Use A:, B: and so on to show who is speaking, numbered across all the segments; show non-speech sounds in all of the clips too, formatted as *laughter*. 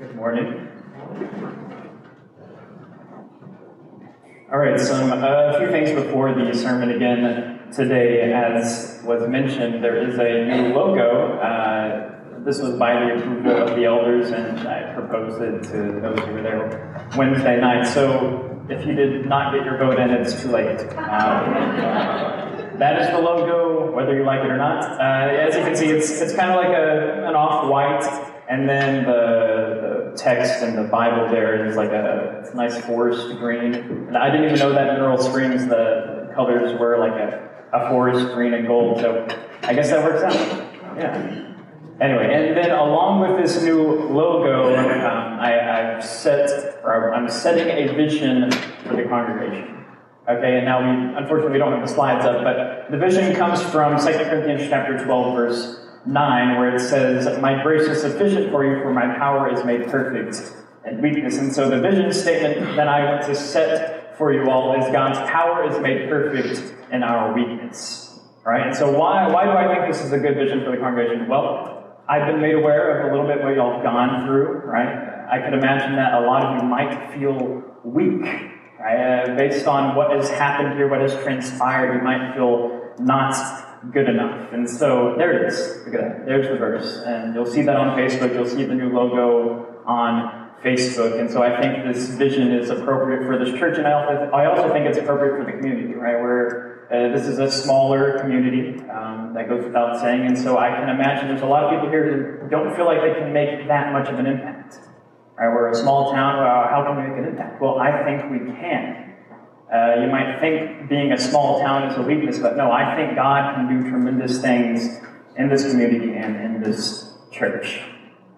A: Good morning. All right, some a few things before the sermon again today. As was mentioned, there is a new logo. Uh, this was by the approval of the elders, and I proposed it to those who were there Wednesday night. So if you did not get your vote in, it's too late. Um, that is the logo, whether you like it or not. Uh, as you can see, it's, it's kind of like a, an off-white and then the, text in the Bible there is like a, nice forest green. And I didn't even know that in Mineral Springs the colors were like a, a forest green and gold. So I guess that works out. Yeah. Anyway, and then along with this new logo, um, I, have set, or I'm setting a vision for the congregation. Okay, and now we, unfortunately, we don't have the slides up, but the vision comes from 2 Corinthians chapter 12, verse 9, where it says, My grace is sufficient for you, for my power is made perfect in weakness. And so the vision statement that I want to set for you all is God's power is made perfect in our weakness. All right? And so why, why do I think this is a good vision for the congregation? Well, I've been made aware of a little bit what y'all have gone through, right? I could imagine that a lot of you might feel weak, right? Uh, based on what has happened here, what has transpired, you might feel not good enough. And so there it is. Look at that. There's the verse. And you'll see that on Facebook. You'll see the new logo on Facebook. And so I think this vision is appropriate for this church. And I also, I also think it's appropriate for the community, right? Where uh, this is a smaller community, um, that goes without saying. And so I can imagine there's a lot of people here who don't feel like they can make that much of an impact. Right? We're a small town. Well, how can we make an impact? Well, I think we can. Uh, you might think being a small town is a weakness, but no, I think God can do tremendous things in this community and in this church.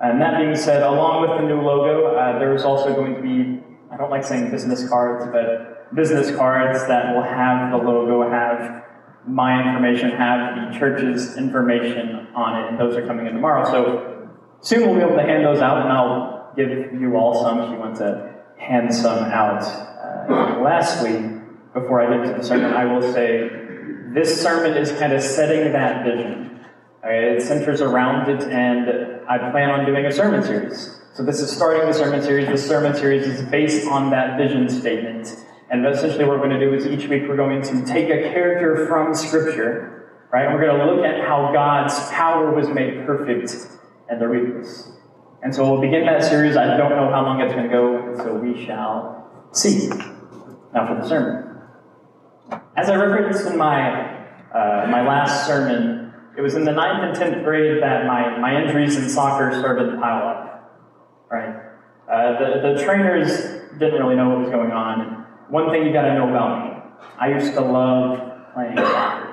A: And that being said, along with the new logo, uh, there's also going to be, I don't like saying business cards, but business cards that will have the logo, have my information, have the church's information on it, and those are coming in tomorrow. So soon we'll be able to hand those out, and I'll give you all some if you want to hand some out lastly, before I get to the sermon, I will say this sermon is kind of setting that vision. It centers around it, and I plan on doing a sermon series. So this is starting the sermon series. The sermon series is based on that vision statement. And essentially what we're going to do is each week we're going to take a character from Scripture, right? And we're going to look at how God's power was made perfect and the weakness. And so we'll begin that series. I don't know how long it's going to go, so we shall See, now for the sermon. As I referenced in my, uh, my last sermon, it was in the ninth and tenth grade that my, my injuries in soccer started to pile up. Right? Uh, the, the trainers didn't really know what was going on. One thing you got to know about me I used to love playing soccer.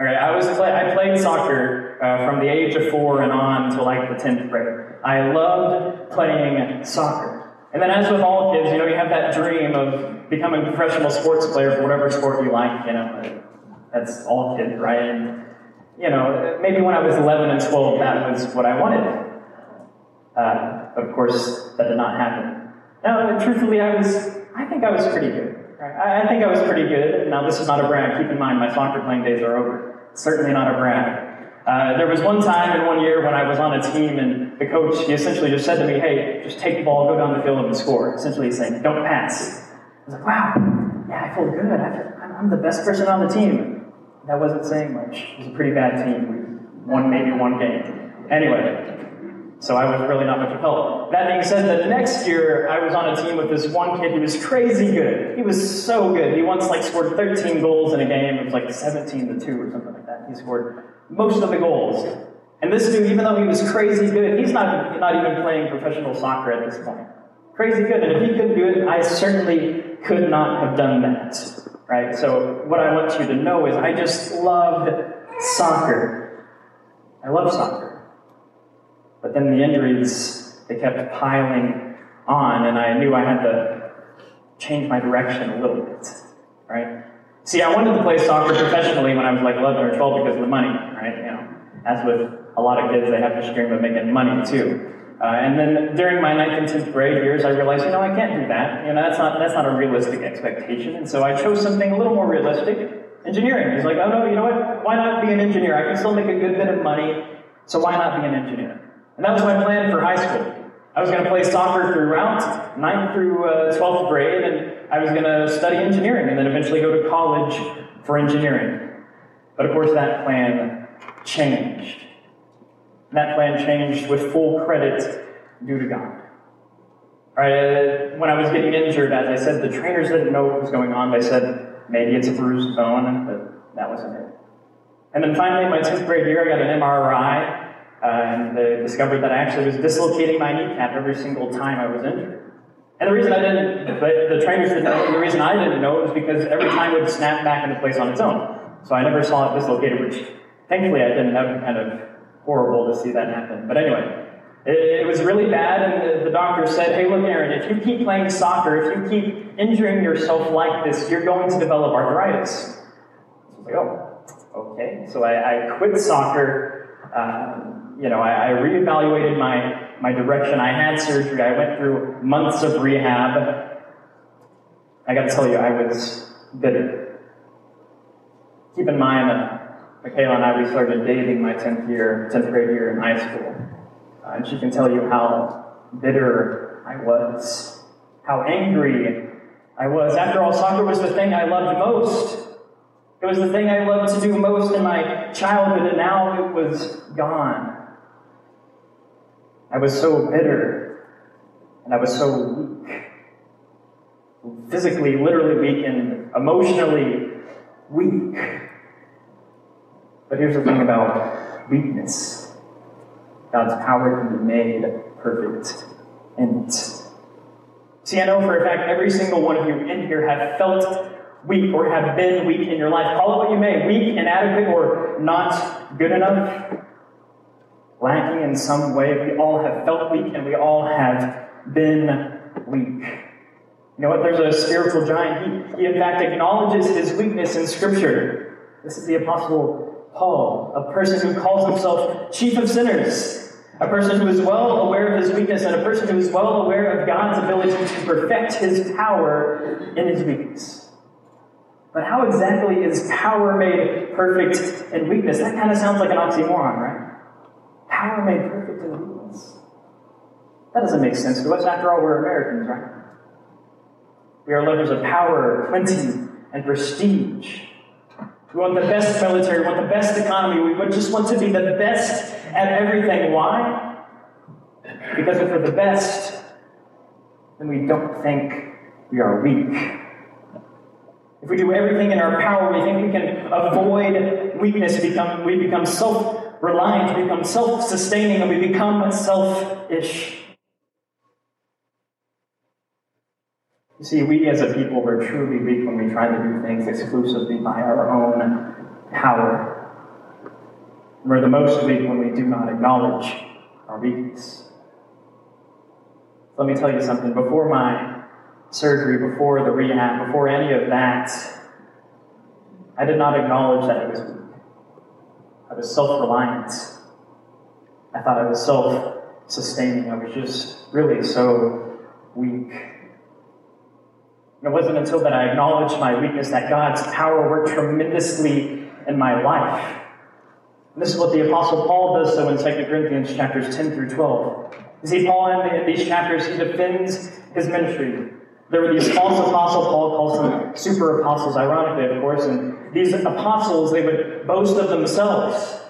A: Right, I was play, I played soccer uh, from the age of four and on to like the tenth grade. I loved playing soccer. And then, as with all kids, you know, you have that dream of becoming a professional sports player for whatever sport you like. You know, that's all kids, right? And you know, maybe when I was 11 and 12, that was what I wanted. Uh, of course, that did not happen. Now, truthfully, I was, I think I was pretty good. Right? I, I think I was pretty good. Now, this is not a brag. Keep in mind, my soccer playing days are over. Certainly not a brag. Uh, there was one time in one year when I was on a team, and the coach he essentially just said to me, "Hey, just take the ball, go down the field, and score." Essentially, saying, "Don't pass." I was like, "Wow, yeah, I feel good. I am the best person on the team." That wasn't saying much. It was a pretty bad team. We won maybe one game. Anyway, so I was really not much of help. That being said, the next year I was on a team with this one kid who was crazy good. He was so good. He once like scored 13 goals in a game. It was like 17 to 2 or something like that. He scored most of the goals. And this dude, even though he was crazy good, he's not, not even playing professional soccer at this point. Crazy good. And if he couldn't do it, I certainly could not have done that. Right? So what I want you to know is I just loved soccer. I love soccer. But then the injuries, they kept piling on, and I knew I had to change my direction a little bit, right? See, I wanted to play soccer professionally when I was like 11 or 12 because of the money, right? You know, as with a lot of kids, they have this dream of making money too. Uh, and then during my ninth and 10th grade years, I realized, you know, I can't do that. You know, that's not, that's not a realistic expectation. And so I chose something a little more realistic, engineering. He's like, oh no, you know what? Why not be an engineer? I can still make a good bit of money, so why not be an engineer? And that was my plan for high school. I I was going to play soccer throughout ninth through uh, 12th grade, and I was going to study engineering and then eventually go to college for engineering. But of course, that plan changed. That plan changed with full credit due to God. Right, uh, when I was getting injured, as I said, the trainers didn't know what was going on. They said maybe it's a bruised bone, but that wasn't it. And then finally, in my 10th grade year, I got an MRI, uh, and they discovered that I actually was dislocating my kneecap every single time I was injured. And the reason I didn't, the, the trainers didn't know, the reason I didn't know was because every time it would snap back into place on its own. So I never saw it dislocated, which thankfully I didn't have kind of horrible to see that happen. But anyway, it, it was really bad, and the, the doctor said, Hey, look, Aaron, if you keep playing soccer, if you keep injuring yourself like this, you're going to develop arthritis. So I was like, Oh, okay. So I, I quit soccer. Um, you know, I, I reevaluated my, my direction. I had surgery. I went through months of rehab. I got to tell you, I was bitter. Keep in mind that Michaela and I, we started dating my 10th year, 10th grade year in high school. Uh, and she can tell you how bitter I was, how angry I was. After all, soccer was the thing I loved most. It was the thing I loved to do most in my childhood, and now it was gone. I was so bitter, and I was so weak. Physically, literally weak, and emotionally weak. But here's the thing about weakness God's power can be made perfect in it. See, I know for a fact every single one of you in here have felt weak or have been weak in your life. Call it what you may weak, inadequate, or not good enough. Lacking in some way. We all have felt weak and we all have been weak. You know what? There's a spiritual giant. He, he in fact acknowledges his weakness in Scripture. This is the Apostle Paul, a person who calls himself chief of sinners, a person who is well aware of his weakness, and a person who is well aware of God's ability to perfect his power in his weakness. But how exactly is power made perfect in weakness? That kind of sounds like an oxymoron, right? Power made perfect in weakness. That doesn't make sense to us. After all, we're Americans, right? We are lovers of power, plenty, and prestige. We want the best military, we want the best economy, we just want to be the best at everything. Why? Because if we're the best, then we don't think we are weak. If we do everything in our power, we think we can avoid weakness, become, we become self reliant, we become self sustaining, and we become selfish. You see, we as a people are truly weak when we try to do things exclusively by our own power. We're the most weak when we do not acknowledge our weakness. Let me tell you something. Before my surgery, before the rehab, before any of that, I did not acknowledge that it was. I was self reliant. I thought I was self sustaining. I was just really so weak. It wasn't until that I acknowledged my weakness that God's power worked tremendously in my life. And this is what the Apostle Paul does so in 2 Corinthians chapters 10 through 12. You see, Paul in these chapters, he defends his ministry. There were these false apostles, Paul calls them super apostles, ironically, of course, and these apostles, they would boast of themselves.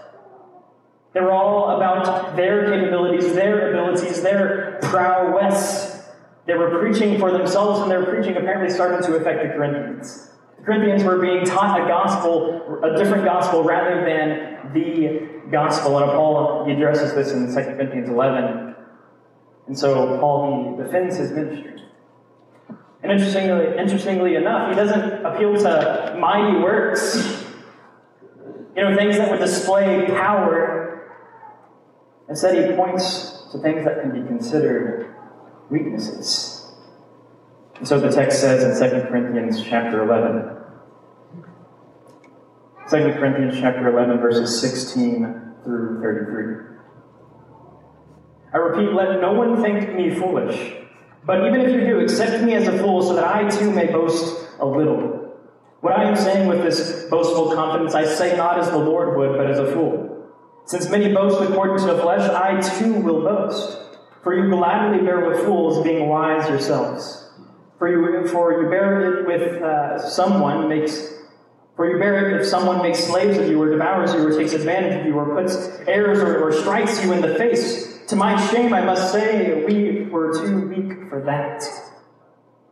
A: They were all about their capabilities, their abilities, their prowess. They were preaching for themselves, and their preaching apparently started to affect the Corinthians. The Corinthians were being taught a gospel, a different gospel, rather than the gospel. And Paul he addresses this in 2 Corinthians 11. And so Paul he defends his ministry. And interestingly, interestingly enough, he doesn't appeal to mighty works, you know, things that would display power. Instead, he points to things that can be considered weaknesses. And so the text says in 2 Corinthians chapter 11, 2 Corinthians chapter 11, verses 16 through 33. I repeat, let no one think me foolish. But even if you do, accept me as a fool so that I too may boast a little. What I am saying with this boastful confidence, I say not as the Lord would, but as a fool. Since many boast according to the flesh, I too will boast. For you gladly bear with fools, being wise yourselves. For you, for you bear it with uh, someone makes for you bear it if someone makes slaves of you, or devours you, or takes advantage of you, or puts errors or, or strikes you in the face. To my shame, I must say, we were too weak for that.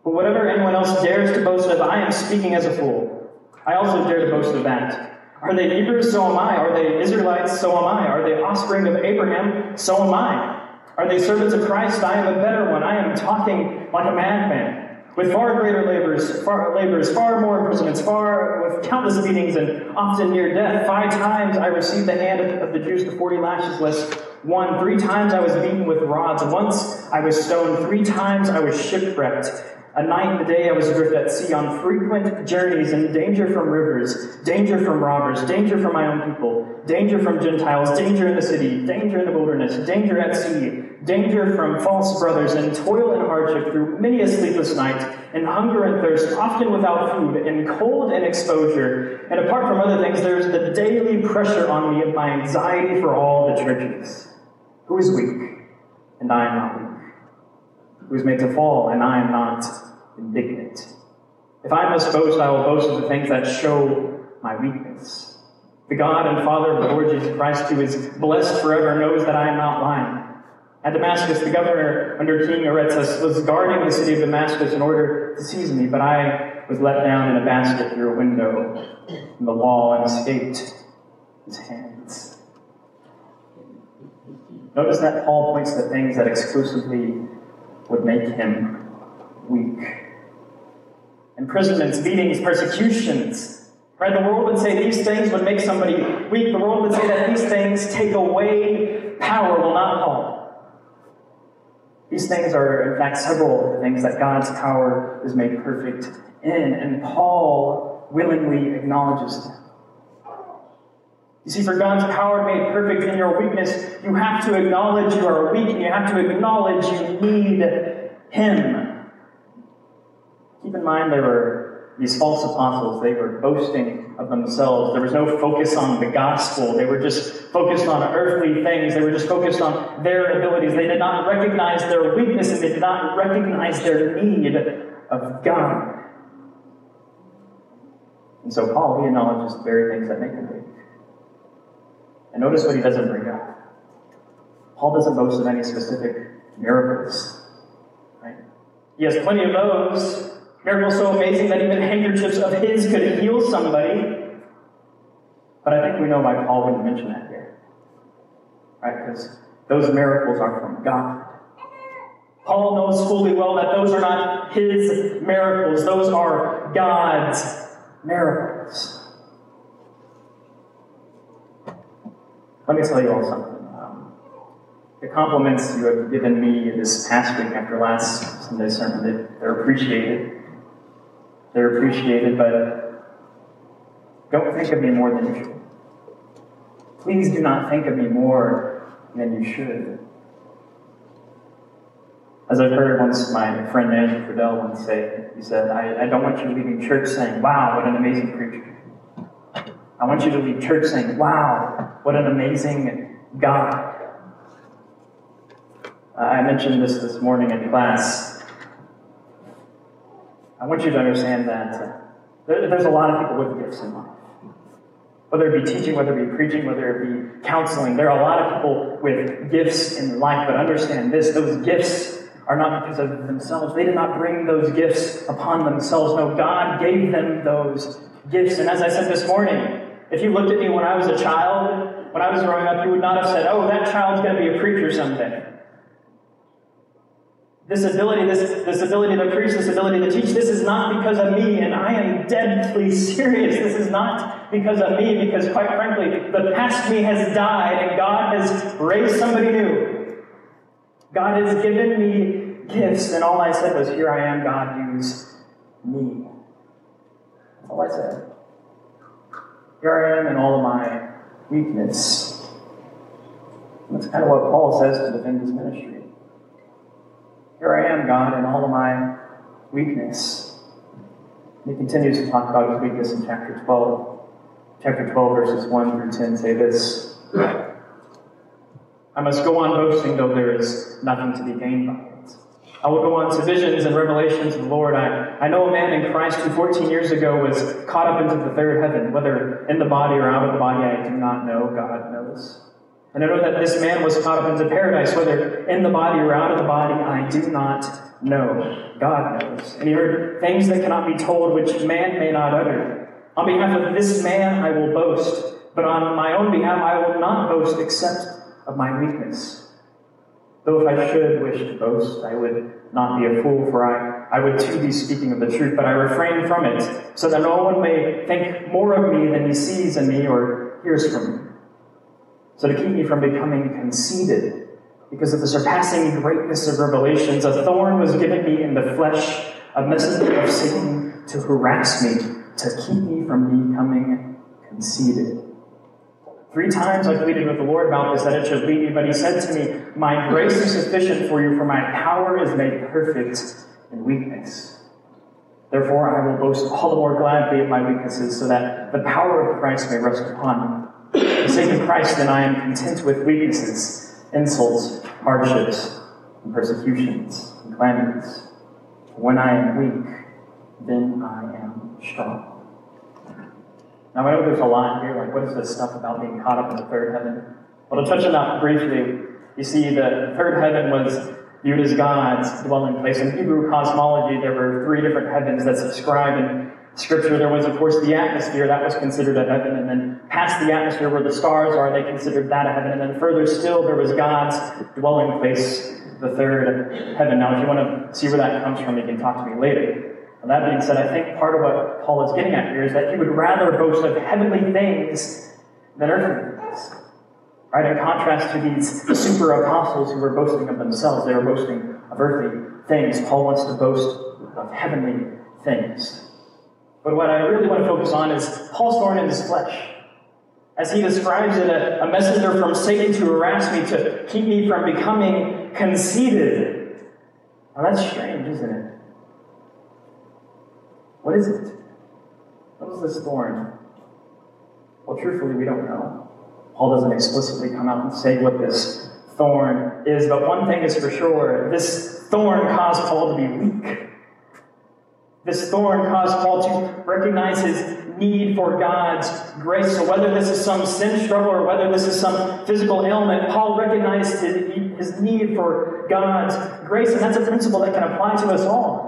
A: But whatever anyone else dares to boast of, I am speaking as a fool. I also dare to boast of that. Are they Hebrews? So am I. Are they Israelites? So am I. Are they offspring of Abraham? So am I. Are they servants of Christ? I am a better one. I am talking like a madman with far greater labors, far labors, far more imprisonments, far with countless beatings and often near death. Five times I received the hand of, the Jews, the forty lashes less one. Three times I was beaten with rods. Once I was stoned. Three times I was shipwrecked. A night and a day I was adrift at sea on frequent journeys in danger from rivers, danger from robbers, danger from my own people, danger from Gentiles, danger in the city, danger in the wilderness, danger at sea, danger from false brothers, and toil and hardship through many a sleepless night, and hunger and thirst, often without food, and cold and exposure. And apart from other things, there's the daily pressure on me of my anxiety for all the churches. Who is weak, and I am not weak? Who is made to fall, and I am not indignant? If I must boast, I will boast of the things that show my weakness. The God and Father of the Lord Jesus Christ, who is blessed forever, knows that I am not lying. At Damascus, the governor under King Aretas was guarding the city of Damascus in order to seize me, but I was let down in a basket through a window in the wall and escaped his hands. Notice that Paul points to things that exclusively would make him weak. Imprisonments, beatings, persecutions. Right? The world would say these things would make somebody weak. The world would say that these things take away power. will not Paul. These things are, in fact, several things that God's power is made perfect in, and Paul willingly acknowledges them. You see, for God's power made perfect in your weakness, you have to acknowledge you are weak, and you have to acknowledge you need Him. Keep in mind, there were these false apostles, they were boasting of themselves. There was no focus on the gospel. They were just focused on earthly things. They were just focused on their abilities. They did not recognize their weaknesses. They did not recognize their need of God. And so Paul, he acknowledges the very things that make weak. And notice what he doesn't bring up. Paul doesn't boast of any specific miracles. Right? He has plenty of those, Miracles so amazing that even handkerchiefs of his could heal somebody. But I think we know why Paul wouldn't mention that here. Right? Because those miracles are from God. Paul knows fully well that those are not his miracles, those are God's miracles. Let me tell you all something um, the compliments you have given me this past week after last Sunday sermon, they're appreciated. They're appreciated, but don't think of me more than you should. Please do not think of me more than you should. As I've heard once my friend Andrew Friedel once say, he said, I, I don't want you leaving church saying, wow, what an amazing preacher. I want you to leave church saying, wow, what an amazing God. I mentioned this this morning in class. I want you to understand that there, there's a lot of people with gifts in life. Whether it be teaching, whether it be preaching, whether it be counseling, there are a lot of people with gifts in life, but understand this those gifts are not because of themselves. They did not bring those gifts upon themselves. No, God gave them those gifts. And as I said this morning, if you looked at me when I was a child, when I was growing up, you would not have said, oh, that child's going to be a preacher someday. This ability, this, this ability to preach, this ability to teach, this is not because of me, and I am deadly *laughs* serious. This is not because of me, because quite frankly, the past me has died, and God has raised somebody new. God has given me gifts, and all I said was, Here I am, God, use me. That's all I said. Here I am in all of my weakness. That's kind of what Paul says to defend his ministry. Here I am, God, in all of my weakness. He continues to talk about his weakness in chapter 12. Chapter 12, verses 1 through 10 say this I must go on boasting, though there is nothing to be gained by it. I will go on to visions and revelations of the Lord. I, I know a man in Christ who 14 years ago was caught up into the third heaven, whether in the body or out of the body, I do not know. God knows. And I know that this man was caught up into paradise, whether in the body or out of the body, I do not know. God knows. And he heard things that cannot be told, which man may not utter. On behalf of this man, I will boast, but on my own behalf, I will not boast except of my weakness. Though if I should wish to boast, I would not be a fool, for I, I would too be speaking of the truth, but I refrain from it, so that no one may think more of me than he sees in me or hears from me. So to keep me from becoming conceited, because of the surpassing greatness of revelations, a thorn was given me in the flesh, a messenger of Satan to harass me, to keep me from becoming conceited. Three times I pleaded with the Lord about this, that it should lead me, but he said to me, My grace is sufficient for you, for my power is made perfect in weakness. Therefore, I will boast all the more gladly of my weaknesses, so that the power of Christ may rest upon me. For the sake of Christ, then, I am content with weaknesses, insults, hardships, and persecutions, and calamities. When I am weak, then I am strong. Now, I know there's a lot here, like, what is this stuff about being caught up in the third heaven? Well, to touch on that briefly, you see, the third heaven was viewed as God's dwelling place. In Hebrew cosmology, there were three different heavens that subscribe in Scripture. There was, of course, the atmosphere, that was considered a heaven, and then past the atmosphere where the stars are, they considered that a heaven, and then further still, there was God's dwelling place, the third heaven. Now, if you want to see where that comes from, you can talk to me later. That being said, I think part of what Paul is getting at here is that he would rather boast of heavenly things than earthly things. Right? In contrast to these super apostles who were boasting of themselves, they were boasting of earthly things. Paul wants to boast of heavenly things. But what I really want to focus on is Paul's thorn in his flesh. As he describes it, a, a messenger from Satan to harass me, to keep me from becoming conceited. Now that's strange, isn't it? What is it? What is this thorn? Well, truthfully, we don't know. Paul doesn't explicitly come out and say what this thorn is, but one thing is for sure this thorn caused Paul to be weak. This thorn caused Paul to recognize his need for God's grace. So, whether this is some sin struggle or whether this is some physical ailment, Paul recognized his need for God's grace, and that's a principle that can apply to us all.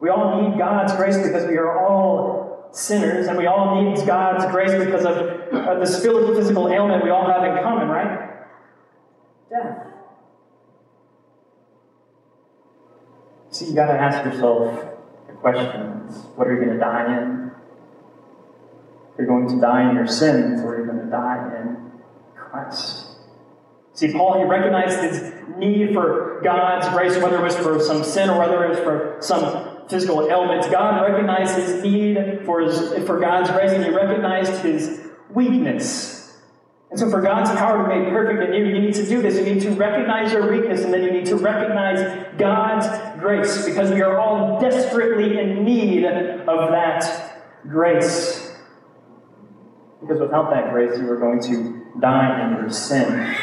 A: We all need God's grace because we are all sinners, and we all need God's grace because of uh, this physical ailment we all have in common, right? Death. See, you got to ask yourself the questions what are you going to die in? You're going to die in your sins, or you're to die in Christ. See, Paul, he recognized his need for God's grace, whether it was for some sin or whether it was for some physical ailments. God recognized his need for, his, for God's grace, and he recognized his weakness. And so, for God's power to be made perfect in you, you need to do this. You need to recognize your weakness, and then you need to recognize God's grace, because we are all desperately in need of that grace. Because without that grace, you are going to die in your sin.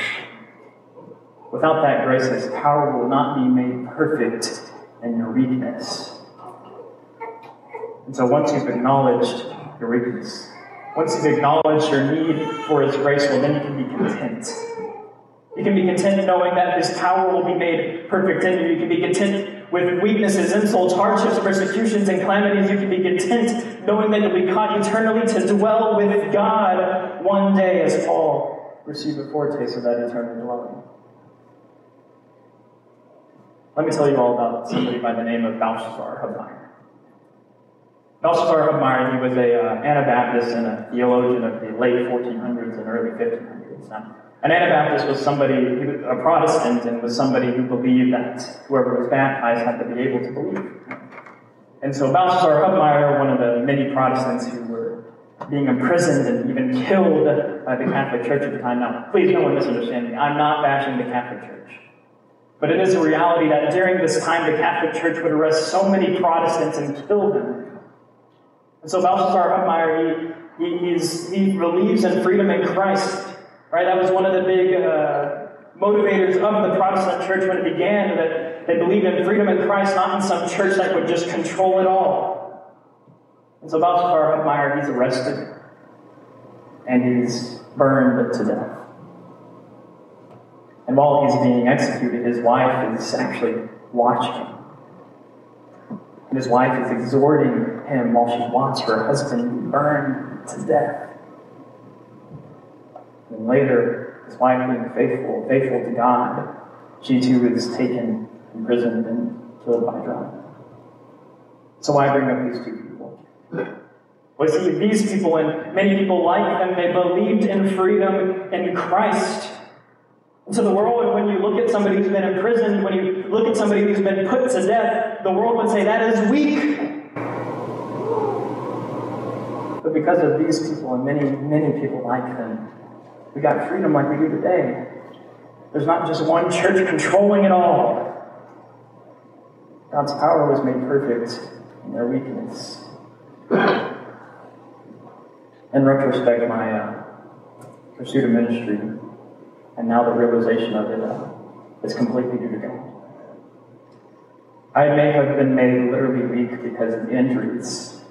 A: Without that grace, His power will not be made perfect in your weakness. And so once you've acknowledged your weakness, once you've acknowledged your need for His grace, well, then you can be content. You can be content knowing that His power will be made perfect in you. You can be content with weaknesses, insults, hardships, persecutions, and calamities. You can be content knowing that you'll be caught eternally to dwell with God one day, as Paul received a foretaste of that eternal dwelling. Let me tell you all about somebody by the name of Balthasar Hubmaier. Balthasar Hubmaier, he was a uh, Anabaptist and a theologian of the late 1400s and early 1500s. Now, an Anabaptist was somebody, was a Protestant, and was somebody who believed that whoever was baptized had to be able to believe. And so Balthasar Hubmaier, one of the many Protestants who were being imprisoned and even killed by the Catholic Church at the time. Now, please no one misunderstand me. I'm not bashing the Catholic Church. But it is a reality that during this time, the Catholic Church would arrest so many Protestants and kill them and so Balthasar Hubmaier, he, he, he believes in freedom in Christ. Right? That was one of the big uh, motivators of the Protestant church when it began, that they believed in freedom in Christ, not in some church that would just control it all. And so Balthasar Hubmaier, he's arrested and he's burned to death. And while he's being executed, his wife is actually watching. And his wife is exhorting him while she watches her husband burned to death. And later, his wife being faithful, faithful to God, she too is taken, imprisoned, and killed by drowning. So why bring up these two people? Well, see, these people and many people like them, they believed in freedom in Christ. And so the world, when you look at somebody who's been imprisoned, when you look at somebody who's been put to death, the world would say that is weak. But because of these people and many, many people like them, we got freedom like we do today. There's not just one church controlling it all. God's power was made perfect in their weakness. In retrospect, my uh, pursuit of ministry and now the realization of it uh, is completely due to God. I may have been made literally weak because of injuries,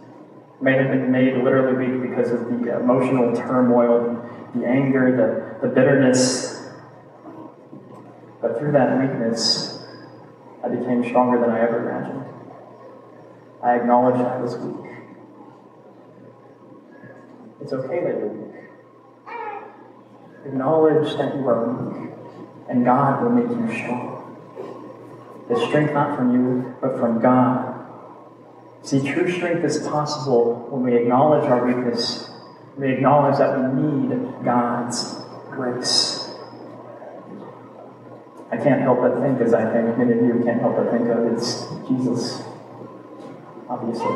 A: may have been made literally weak because of the emotional turmoil, the anger, the, the bitterness. But through that weakness, I became stronger than I ever imagined. I acknowledged I was weak. It's okay that you're weak. Acknowledge that you are weak, and God will make you strong. The strength not from you, but from God. See, true strength is possible when we acknowledge our weakness. We acknowledge that we need God's grace. I can't help but think, as I think many of you can't help but think of, it's Jesus, obviously.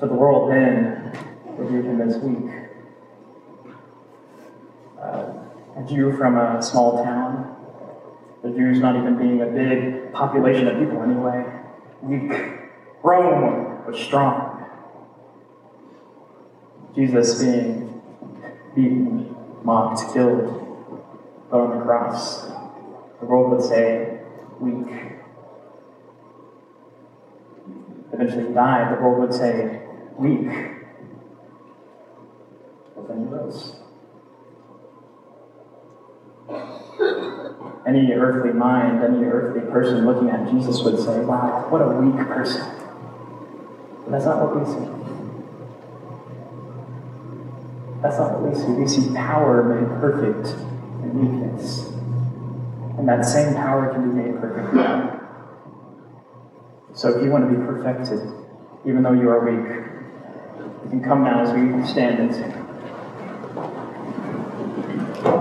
A: So the world then reviewed him as weak. Uh, a Jew from a small town, the Jews not even being a big population of people anyway, weak. Rome was strong. Jesus being beaten, mocked, killed, put on the cross. The world would say, weak. Eventually died, the world would say, weak. But then he rose. Any earthly mind, any earthly person looking at Jesus would say, wow, what a weak person. But that's not what we see. That's not what we see. We see power made perfect in weakness. And that same power can be made perfect So if you want to be perfected, even though you are weak, you can come now as we stand and sing.